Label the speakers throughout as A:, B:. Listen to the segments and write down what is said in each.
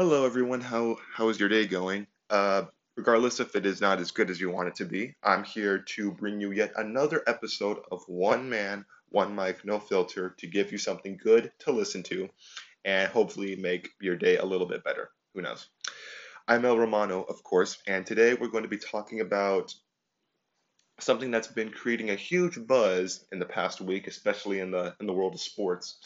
A: Hello, everyone. How how is your day going? Uh, regardless if it is not as good as you want it to be, I'm here to bring you yet another episode of One Man, One Mic, No Filter to give you something good to listen to and hopefully make your day a little bit better. Who knows? I'm El Romano, of course, and today we're going to be talking about something that's been creating a huge buzz in the past week, especially in the in the world of sports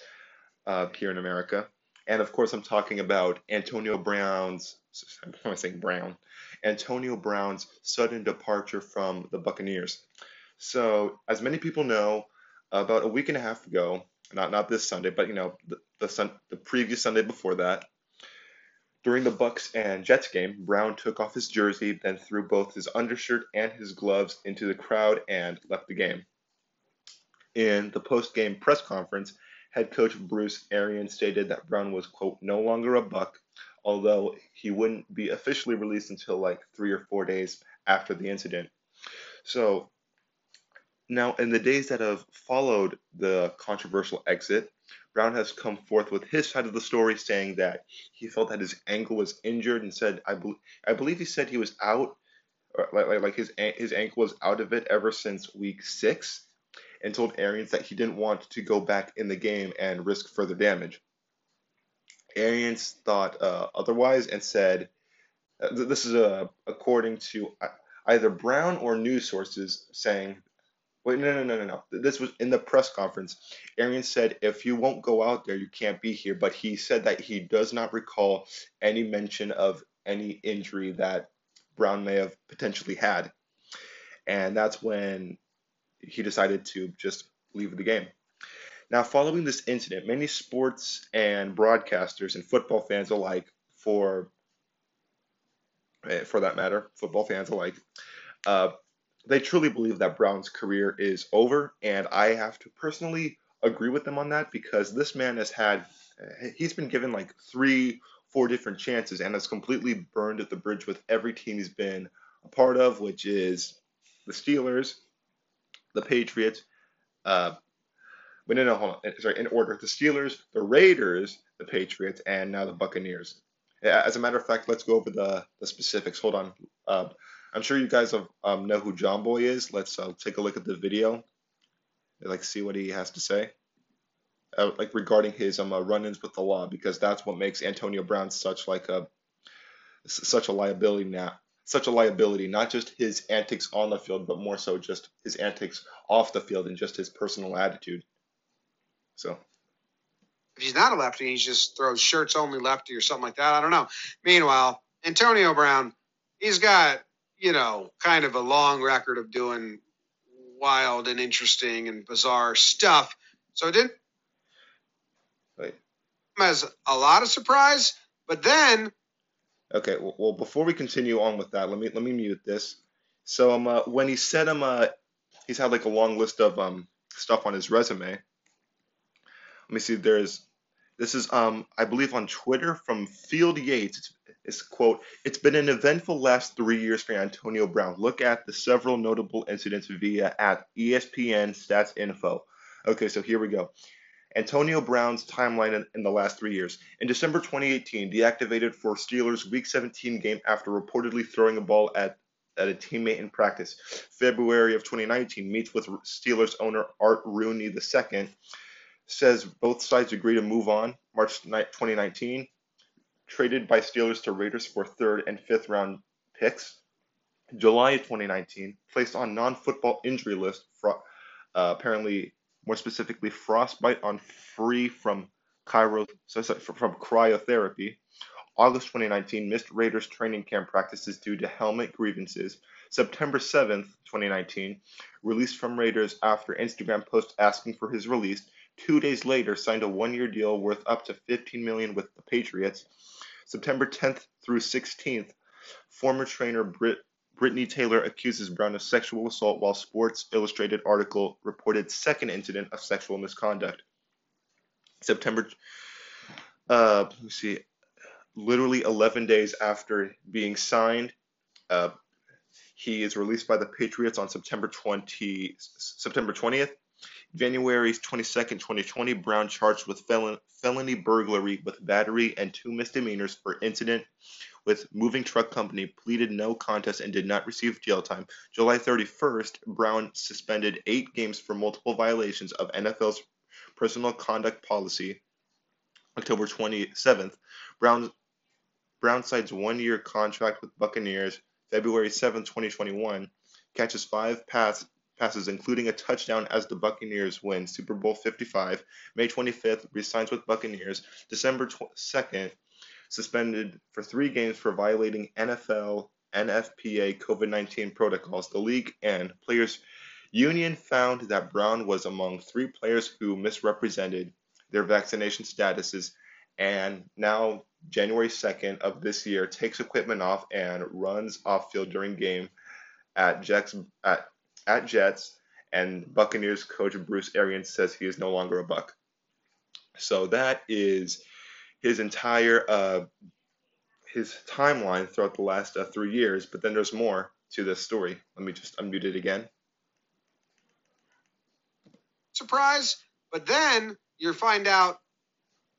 A: uh, here in America. And of course, I'm talking about Antonio Brown's, I'm saying Brown, Antonio Brown's sudden departure from the Buccaneers. So, as many people know, about a week and a half ago, not not this Sunday, but you know the the, sun, the previous Sunday before that, during the Bucks and Jets game, Brown took off his jersey, then threw both his undershirt and his gloves into the crowd and left the game. In the post-game press conference, head coach Bruce Arians stated that Brown was, quote, no longer a Buck, although he wouldn't be officially released until like three or four days after the incident. So now, in the days that have followed the controversial exit, Brown has come forth with his side of the story, saying that he felt that his ankle was injured and said, I, be- I believe he said he was out, like, like, like his, his ankle was out of it ever since week six and told Arians that he didn't want to go back in the game and risk further damage. Arians thought uh, otherwise and said, uh, this is uh, according to either Brown or news sources saying, wait, no, no, no, no, no. This was in the press conference. Arians said, if you won't go out there, you can't be here. But he said that he does not recall any mention of any injury that Brown may have potentially had. And that's when he decided to just leave the game. Now, following this incident, many sports and broadcasters and football fans alike, for eh, for that matter, football fans alike, uh, they truly believe that Brown's career is over, and I have to personally agree with them on that because this man has had eh, he's been given like three, four different chances and has completely burned at the bridge with every team he's been a part of, which is the Steelers, the Patriots, uh, but no, no, hold on. Sorry, in order: the Steelers, the Raiders, the Patriots, and now the Buccaneers. As a matter of fact, let's go over the, the specifics. Hold on. Uh, I'm sure you guys have, um, know who John Boy is. Let's uh, take a look at the video. I'd like see what he has to say, uh, like regarding his um, uh, run-ins with the law, because that's what makes Antonio Brown such like a such a liability now such a liability, not just his antics on the field, but more so just his antics off the field and just his personal attitude. So
B: if he's not a lefty, he just throws shirts only lefty or something like that. I don't know. Meanwhile, Antonio Brown, he's got, you know, kind of a long record of doing wild and interesting and bizarre stuff. So it didn't
A: right.
B: as a lot of surprise, but then
A: Okay, well, well, before we continue on with that, let me let me mute this. So um, uh, when he said um, uh, he's had like a long list of um stuff on his resume. Let me see. There's this is um I believe on Twitter from Field Yates. It's, it's quote. It's been an eventful last three years for Antonio Brown. Look at the several notable incidents via at ESPN Stats Info. Okay, so here we go. Antonio Brown's timeline in, in, the last three years. In December 2018, deactivated for Steelers Week 17 game after reportedly throwing a ball at, at a teammate in practice. February of 2019, meets with Steelers owner Art Rooney II, says both sides agree to move on. March 2019, traded by Steelers to Raiders for third and fifth round picks. July 2019, placed on non-football injury list for uh, apparently more specifically frostbite on free from Cairo, so, so, from cryotherapy. August 2019 missed Raiders training camp practices due to helmet grievances. September 7th, 2019, released from Raiders after Instagram post asking for his release. Two days later, signed a one-year deal worth up to 15 million with the Patriots. September 10th through 16th, former trainer Britt Britney Taylor accuses Brown of sexual assault while Sports Illustrated article reported second incident of sexual misconduct. September, uh, let's see, literally 11 days after being signed, uh, he is released by the Patriots on September 20, September 20th. January 22nd, 2020, Brown charged with felon, felony burglary with battery and two misdemeanors for incident with moving truck company, pleaded no contest and did not receive jail time. July 31st, Brown suspended eight games for multiple violations of NFL's personal conduct policy. October 27th, Brown Brown signs one-year contract with Buccaneers. February 7, 2021, catches five pass, passes, including a touchdown as the Buccaneers win Super Bowl 55. May 25th, resigns with Buccaneers. December 2nd, suspended for three games for violating NFL, NFLPA COVID 19 protocols. The league and players' union found that Brown was among three players who misrepresented their vaccination statuses and now January 2nd of this year takes equipment off and runs off field during game at Jets at, at Jets and Buccaneers coach Bruce Arians says he is no longer a buck. So that is his entire uh, his timeline throughout the last uh, three years. But then there's more to this story. Let me just unmute it again.
B: Surprise! But then you find out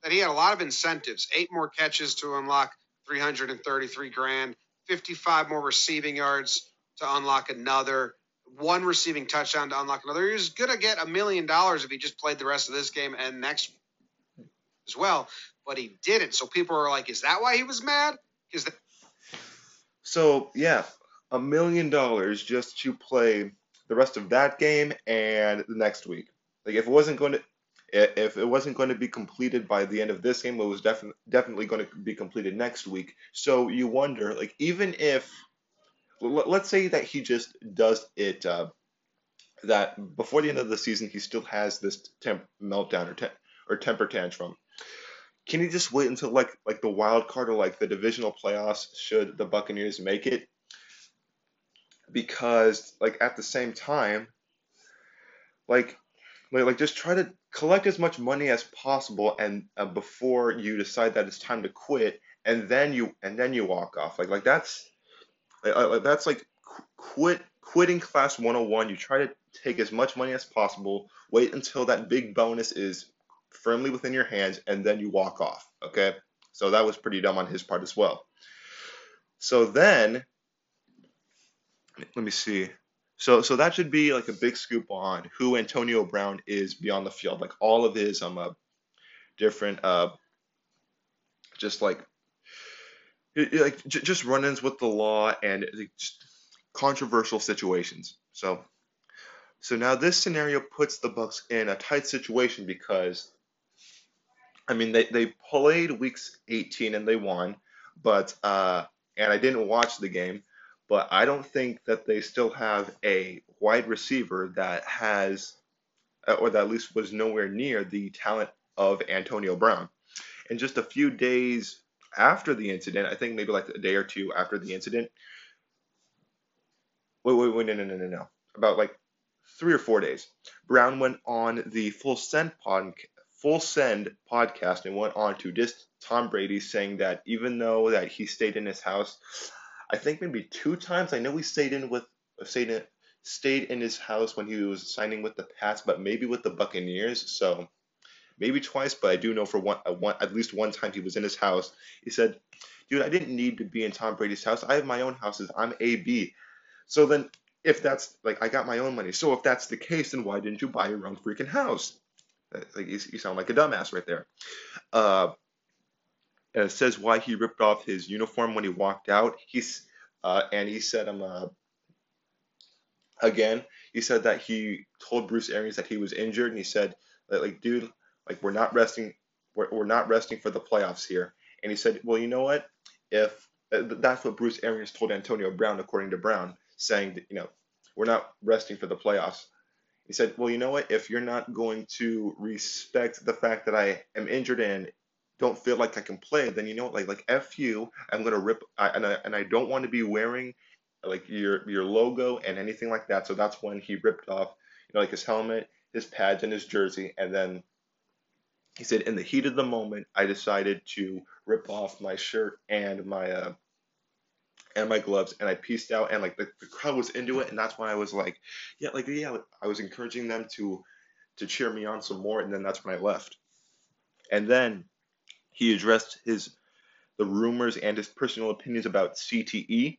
B: that he had a lot of incentives. Eight more catches to unlock 333 grand, 55 more receiving yards to unlock another, one receiving touchdown to unlock another. He was going to get a million dollars if he just played the rest of this game and next as well but he didn't. So people are like, is that why he was mad? Is that
A: so yeah, a million dollars just to play the rest of that game and the next week. Like if it wasn't going to if it wasn't going to be completed by the end of this game, it was definitely definitely going to be completed next week. So you wonder, like, even if let's say that he just does it, uh, that before the end of the season he still has this temp meltdown or te- or temper tantrum, can you just wait until like like the wild card or like the divisional playoffs should the Buccaneers make it? Because like at the same time, like like, like just try to collect as much money as possible and uh, before you decide that it's time to quit and then you and then you walk off. Like like that's like, that's like quit quitting class 101 you try to take as much money as possible. Wait until that big bonus is firmly within your hands, and then you walk off. Okay? So that was pretty dumb on his part as well. So then, let me see. So so that should be like a big scoop on who Antonio Brown is beyond the field. Like all of his um uh, different uh just like like just run-ins with the law and controversial situations. So so now this scenario puts the Bucks in a tight situation because I mean, they, they played weeks 18 and they won, but uh, and I didn't watch the game, but I don't think that they still have a wide receiver that has, uh, or that at least was nowhere near the talent of Antonio Brown. And just a few days after the incident, I think maybe like a day or two after the incident. Wait, wait, wait, no, no, no, no, no. About like three or four days. Brown went on the Full Send pod, Full Send podcast and went on to diss Tom Brady, saying that even though that he stayed in his house, I think maybe two times. I know he stayed in with stayed in, stayed in his house when he was signing with the Pats, but maybe with the Buccaneers. So maybe twice, but I do know for one, uh, one at least one time he was in his house. He said, "Dude, I didn't need to be in Tom Brady's house. I have my own houses. I'm AB." So then, if that's like I got my own money, so if that's the case, then why didn't you buy your own freaking house? Like you, you sound like a dumbass right there. Uh, and it says why he ripped off his uniform when he walked out. He's uh, and he said, "I'm um, uh, again." He said that he told Bruce Arians that he was injured, and he said, "Like, dude, like we're not resting, we're, we're not resting for the playoffs here." And he said, "Well, you know what? If uh, that's what Bruce Arians told Antonio Brown, according to Brown, saying that you know we're not resting for the playoffs. He said, Well, you know what? If you're not going to respect the fact that I am injured and don't feel like I can play, then you know what? Like, like F you, I'm going to rip, I, and, I, and I don't want to be wearing like your your logo and anything like that. So that's when he ripped off, you know, like his helmet, his pads, and his jersey. And then he said, in the heat of the moment, I decided to rip off my shirt and my uh, and my gloves and I pieced out and like the, the crowd was into it and that's why I was like, yeah, like yeah, I was encouraging them to to cheer me on some more, and then that's when I left. And then he addressed his the rumors and his personal opinions about CTE,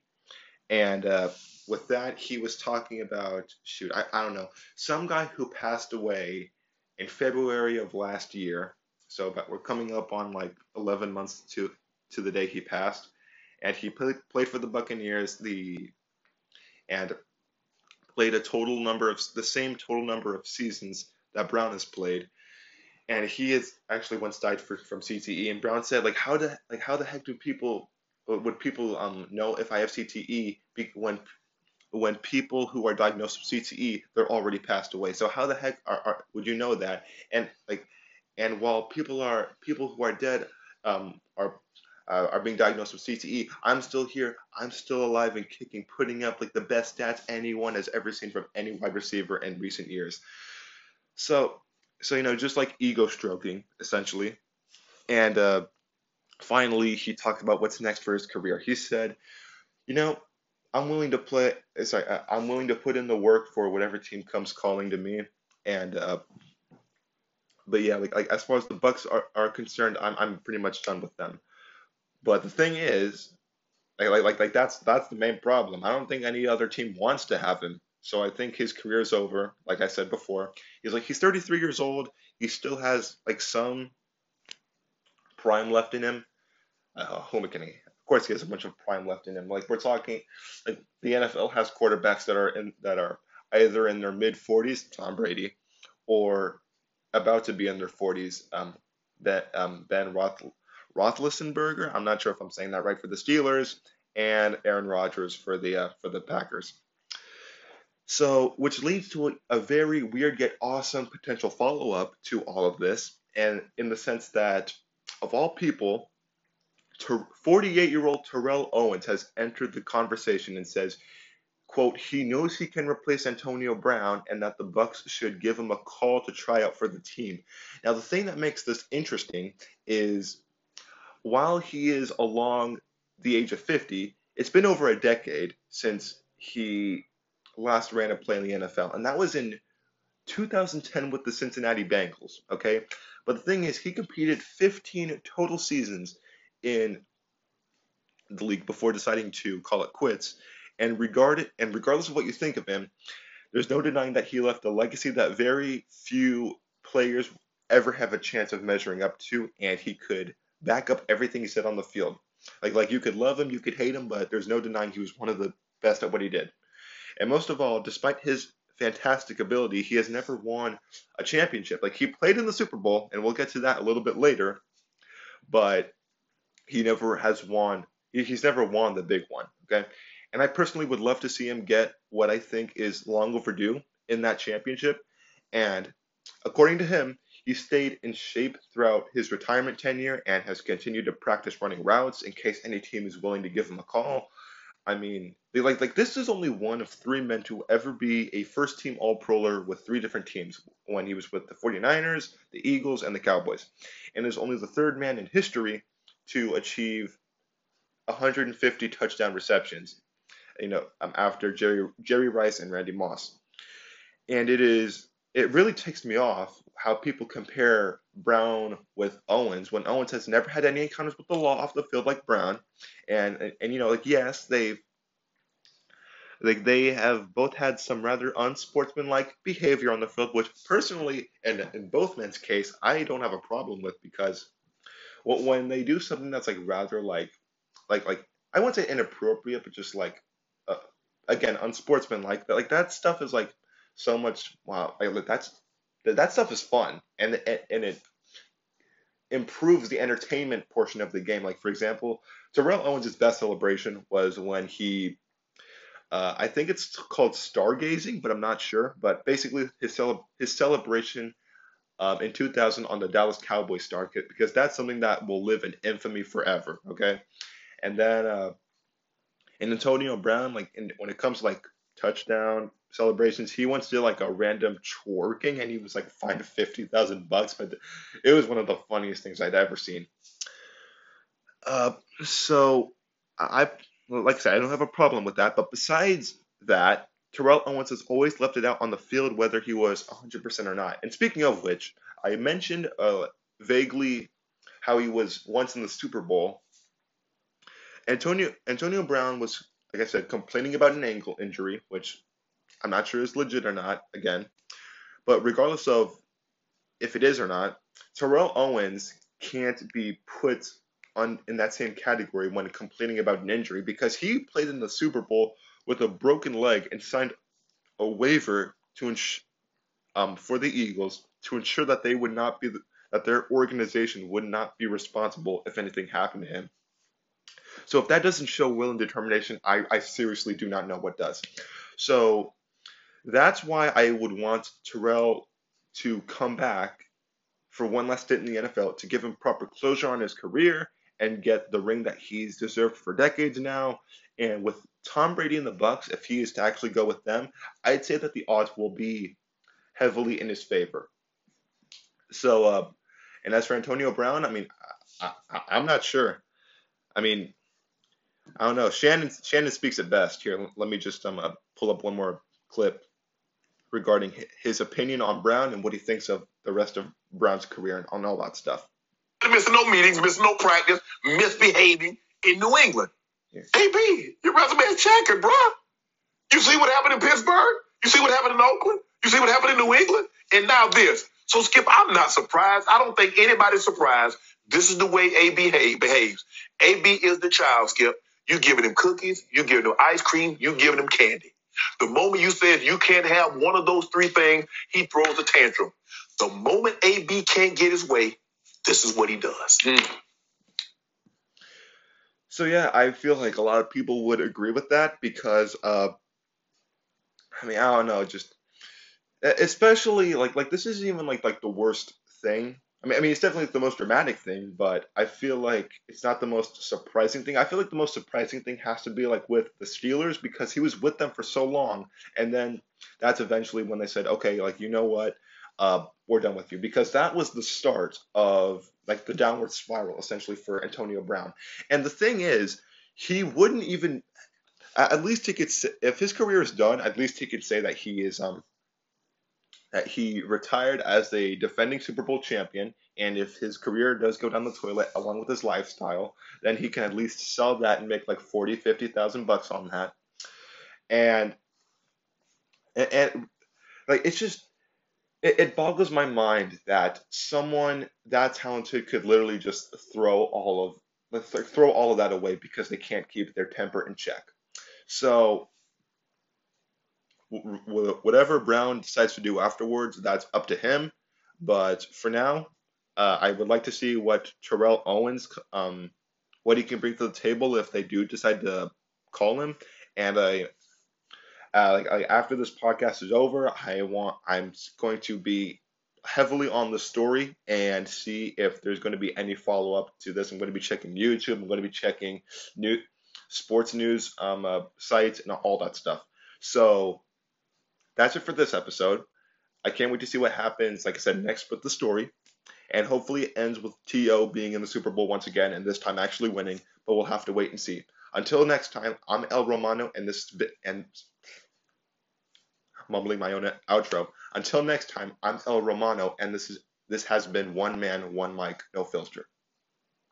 A: and uh, with that, he was talking about shoot, I, I don't know, some guy who passed away in February of last year. So but we're coming up on like 11 months to to the day he passed, and he play, played for the Buccaneers. The and played a total number of the same total number of seasons that Brown has played. And he is actually once died for, from CTE. And Brown said, like, how the like how the heck do people would people um know if I have CTE when when people who are diagnosed with CTE they're already passed away. So how the heck are, are would you know that? And like and while people are people who are dead um, are uh, are being diagnosed with CTE, I'm still here. I'm still alive and kicking, putting up like the best stats anyone has ever seen from any wide receiver in recent years. So, so you know, just like ego stroking, essentially. And uh, finally, he talked about what's next for his career. He said, you know, I'm willing to play. Sorry, I'm willing to put in the work for whatever team comes calling to me. And uh, but yeah, like, like as far as the Bucks are, are concerned, I'm I'm pretty much done with them. But the thing is, like, like, like, like that's that's the main problem. I don't think any other team wants to have him. So I think his career's over. Like I said before, he's like he's 33 years old. He still has like some prime left in him. Uh, who am I kidding? Of course, he has a bunch of prime left in him. Like we're talking, like the NFL has quarterbacks that are in that are either in their mid 40s, Tom Brady, or about to be in their 40s, um, ben, um, Ben Roth, Roethlisberger. I'm not sure if I'm saying that right for the Steelers, and Aaron Rodgers for the uh, for the Packers. So, which leads to a, a very weird yet awesome potential follow up to all of this, and in the sense that of all people, 48 year old Terrell Owens has entered the conversation and says, quote, he knows he can replace Antonio Brown and that the Bucks should give him a call to try out for the team. Now, the thing that makes this interesting is while he is along the age of 50, it's been over a decade since he last ran a play in the NFL, and that was in 2010 with the Cincinnati Bengals. Okay, but the thing is, he competed 15 total seasons in the league before deciding to call it quits. And regard it, and regardless of what you think of him, there's no denying that he left a legacy that very few players ever have a chance of measuring up to, and he could back up everything he said on the field. Like like you could love him, you could hate him, but there's no denying he was one of the best at what he did. And most of all, despite his fantastic ability, he has never won a championship. Like he played in the Super Bowl, and we'll get to that a little bit later, but he never has won. He's never won the big one. Okay, and I personally would love to see him get what I think is long overdue in that championship. And according to him, he stayed in shape throughout his retirement tenure and has continued to practice running routes in case any team is willing to give him a call. I mean, they like like this is only one of three men to ever be a first team all proler with three different teams when he was with the 49ers, the Eagles, and the Cowboys. And is only the third man in history to achieve 150 touchdown receptions, you know, um, after Jerry Jerry Rice and Randy Moss. And it is it really takes me off how people compare Brown with Owens when Owens has never had any encounters with the law off the field like Brown, and and, and you know like yes they've like they have both had some rather unsportsmanlike behavior on the field, which personally and in both men's case I don't have a problem with because when they do something that's like rather like like like I wouldn't say inappropriate, but just like uh, again unsportsmanlike that like that stuff is like so much wow like that's that stuff is fun and and it improves the entertainment portion of the game. Like for example, Terrell Owens' best celebration was when he, uh, I think it's called stargazing, but I'm not sure. But basically, his cele- his celebration um, in 2000 on the Dallas Cowboys star kit because that's something that will live in infamy forever. Okay, and then uh, and Antonio Brown, like in, when it comes to like touchdown celebrations. He once did like a random twerking and he was like fined fifty thousand bucks, but it was one of the funniest things I'd ever seen. Uh, so I like I said, I don't have a problem with that. But besides that, Terrell Owens has always left it out on the field whether he was 100% or not. And speaking of which, I mentioned uh, vaguely how he was once in the Super Bowl. Antonio Antonio Brown was, like I said, complaining about an ankle injury, which I'm not sure it's legit or not. Again, but regardless of if it is or not, Terrell Owens can't be put on in that same category when complaining about an injury because he played in the Super Bowl with a broken leg and signed a waiver to ins- um, for the Eagles to ensure that they would not be the, that their organization would not be responsible if anything happened to him. So if that doesn't show will and determination, I, I seriously do not know what does. So that's why I would want Terrell to come back for one last stint in the NFL to give him proper closure on his career and get the ring that he's deserved for decades now. And with Tom Brady and the Bucks, if he is to actually go with them, I'd say that the odds will be heavily in his favor. So, uh, and as for Antonio Brown, I mean, I, am not sure. I mean, I don't know. Shannon Shannon speaks it best. Here, let me just um uh, pull up one more clip regarding his opinion on Brown and what he thinks of the rest of Brown's career and on all that stuff.
C: Missing no meetings, missing no practice, misbehaving in New England. Yeah. AB, your resume is checkered, bro. You see what happened in Pittsburgh? You see what happened in Oakland? You see what happened in New England? And now this. So, Skip, I'm not surprised. I don't think anybody's surprised. This is the way AB behaves. AB is the child, Skip. You giving him cookies, you giving him ice cream, you giving him candy. The moment you said you can't have one of those three things, he throws a tantrum. The moment AB can't get his way, this is what he does. Mm.
A: So yeah, I feel like a lot of people would agree with that because uh, I mean I don't know, just especially like like this isn't even like like the worst thing. I mean I mean it's definitely the most dramatic thing, but I feel like it's not the most surprising thing. I feel like the most surprising thing has to be like with the Steelers because he was with them for so long, and then that's eventually when they said, okay, like you know what, uh, we're done with you because that was the start of like the downward spiral essentially for Antonio Brown. And the thing is, he wouldn't even at least he could if his career is done, at least he could say that he is um that he retired as a defending Super Bowl champion and if his career does go down the toilet along with his lifestyle, then he can at least sell that and make like 40, 50,000 bucks on that. And, and and like it's just it, it boggles my mind that someone that talented could literally just throw all of like throw all of that away because they can't keep their temper in check. So whatever Brown decides to do afterwards, that's up to him. But for now, uh, I would like to see what Terrell Owens, um, what he can bring to the table if they do decide to call him. And I uh, like, like after this podcast is over, I want I'm going to be heavily on the story and see if there's going to be any follow up to this. I'm going to be checking YouTube. I'm going to be checking new sports news um, uh, sites and all that stuff. So that's it for this episode. I can't wait to see what happens. Like I said, next with the story, and hopefully it ends with T.O. being in the Super Bowl once again, and this time actually winning. But we'll have to wait and see. Until next time, I'm El Romano, and this and mumbling my own outro. Until next time, I'm El Romano, and this is this has been One Man, One Mic, No Filter.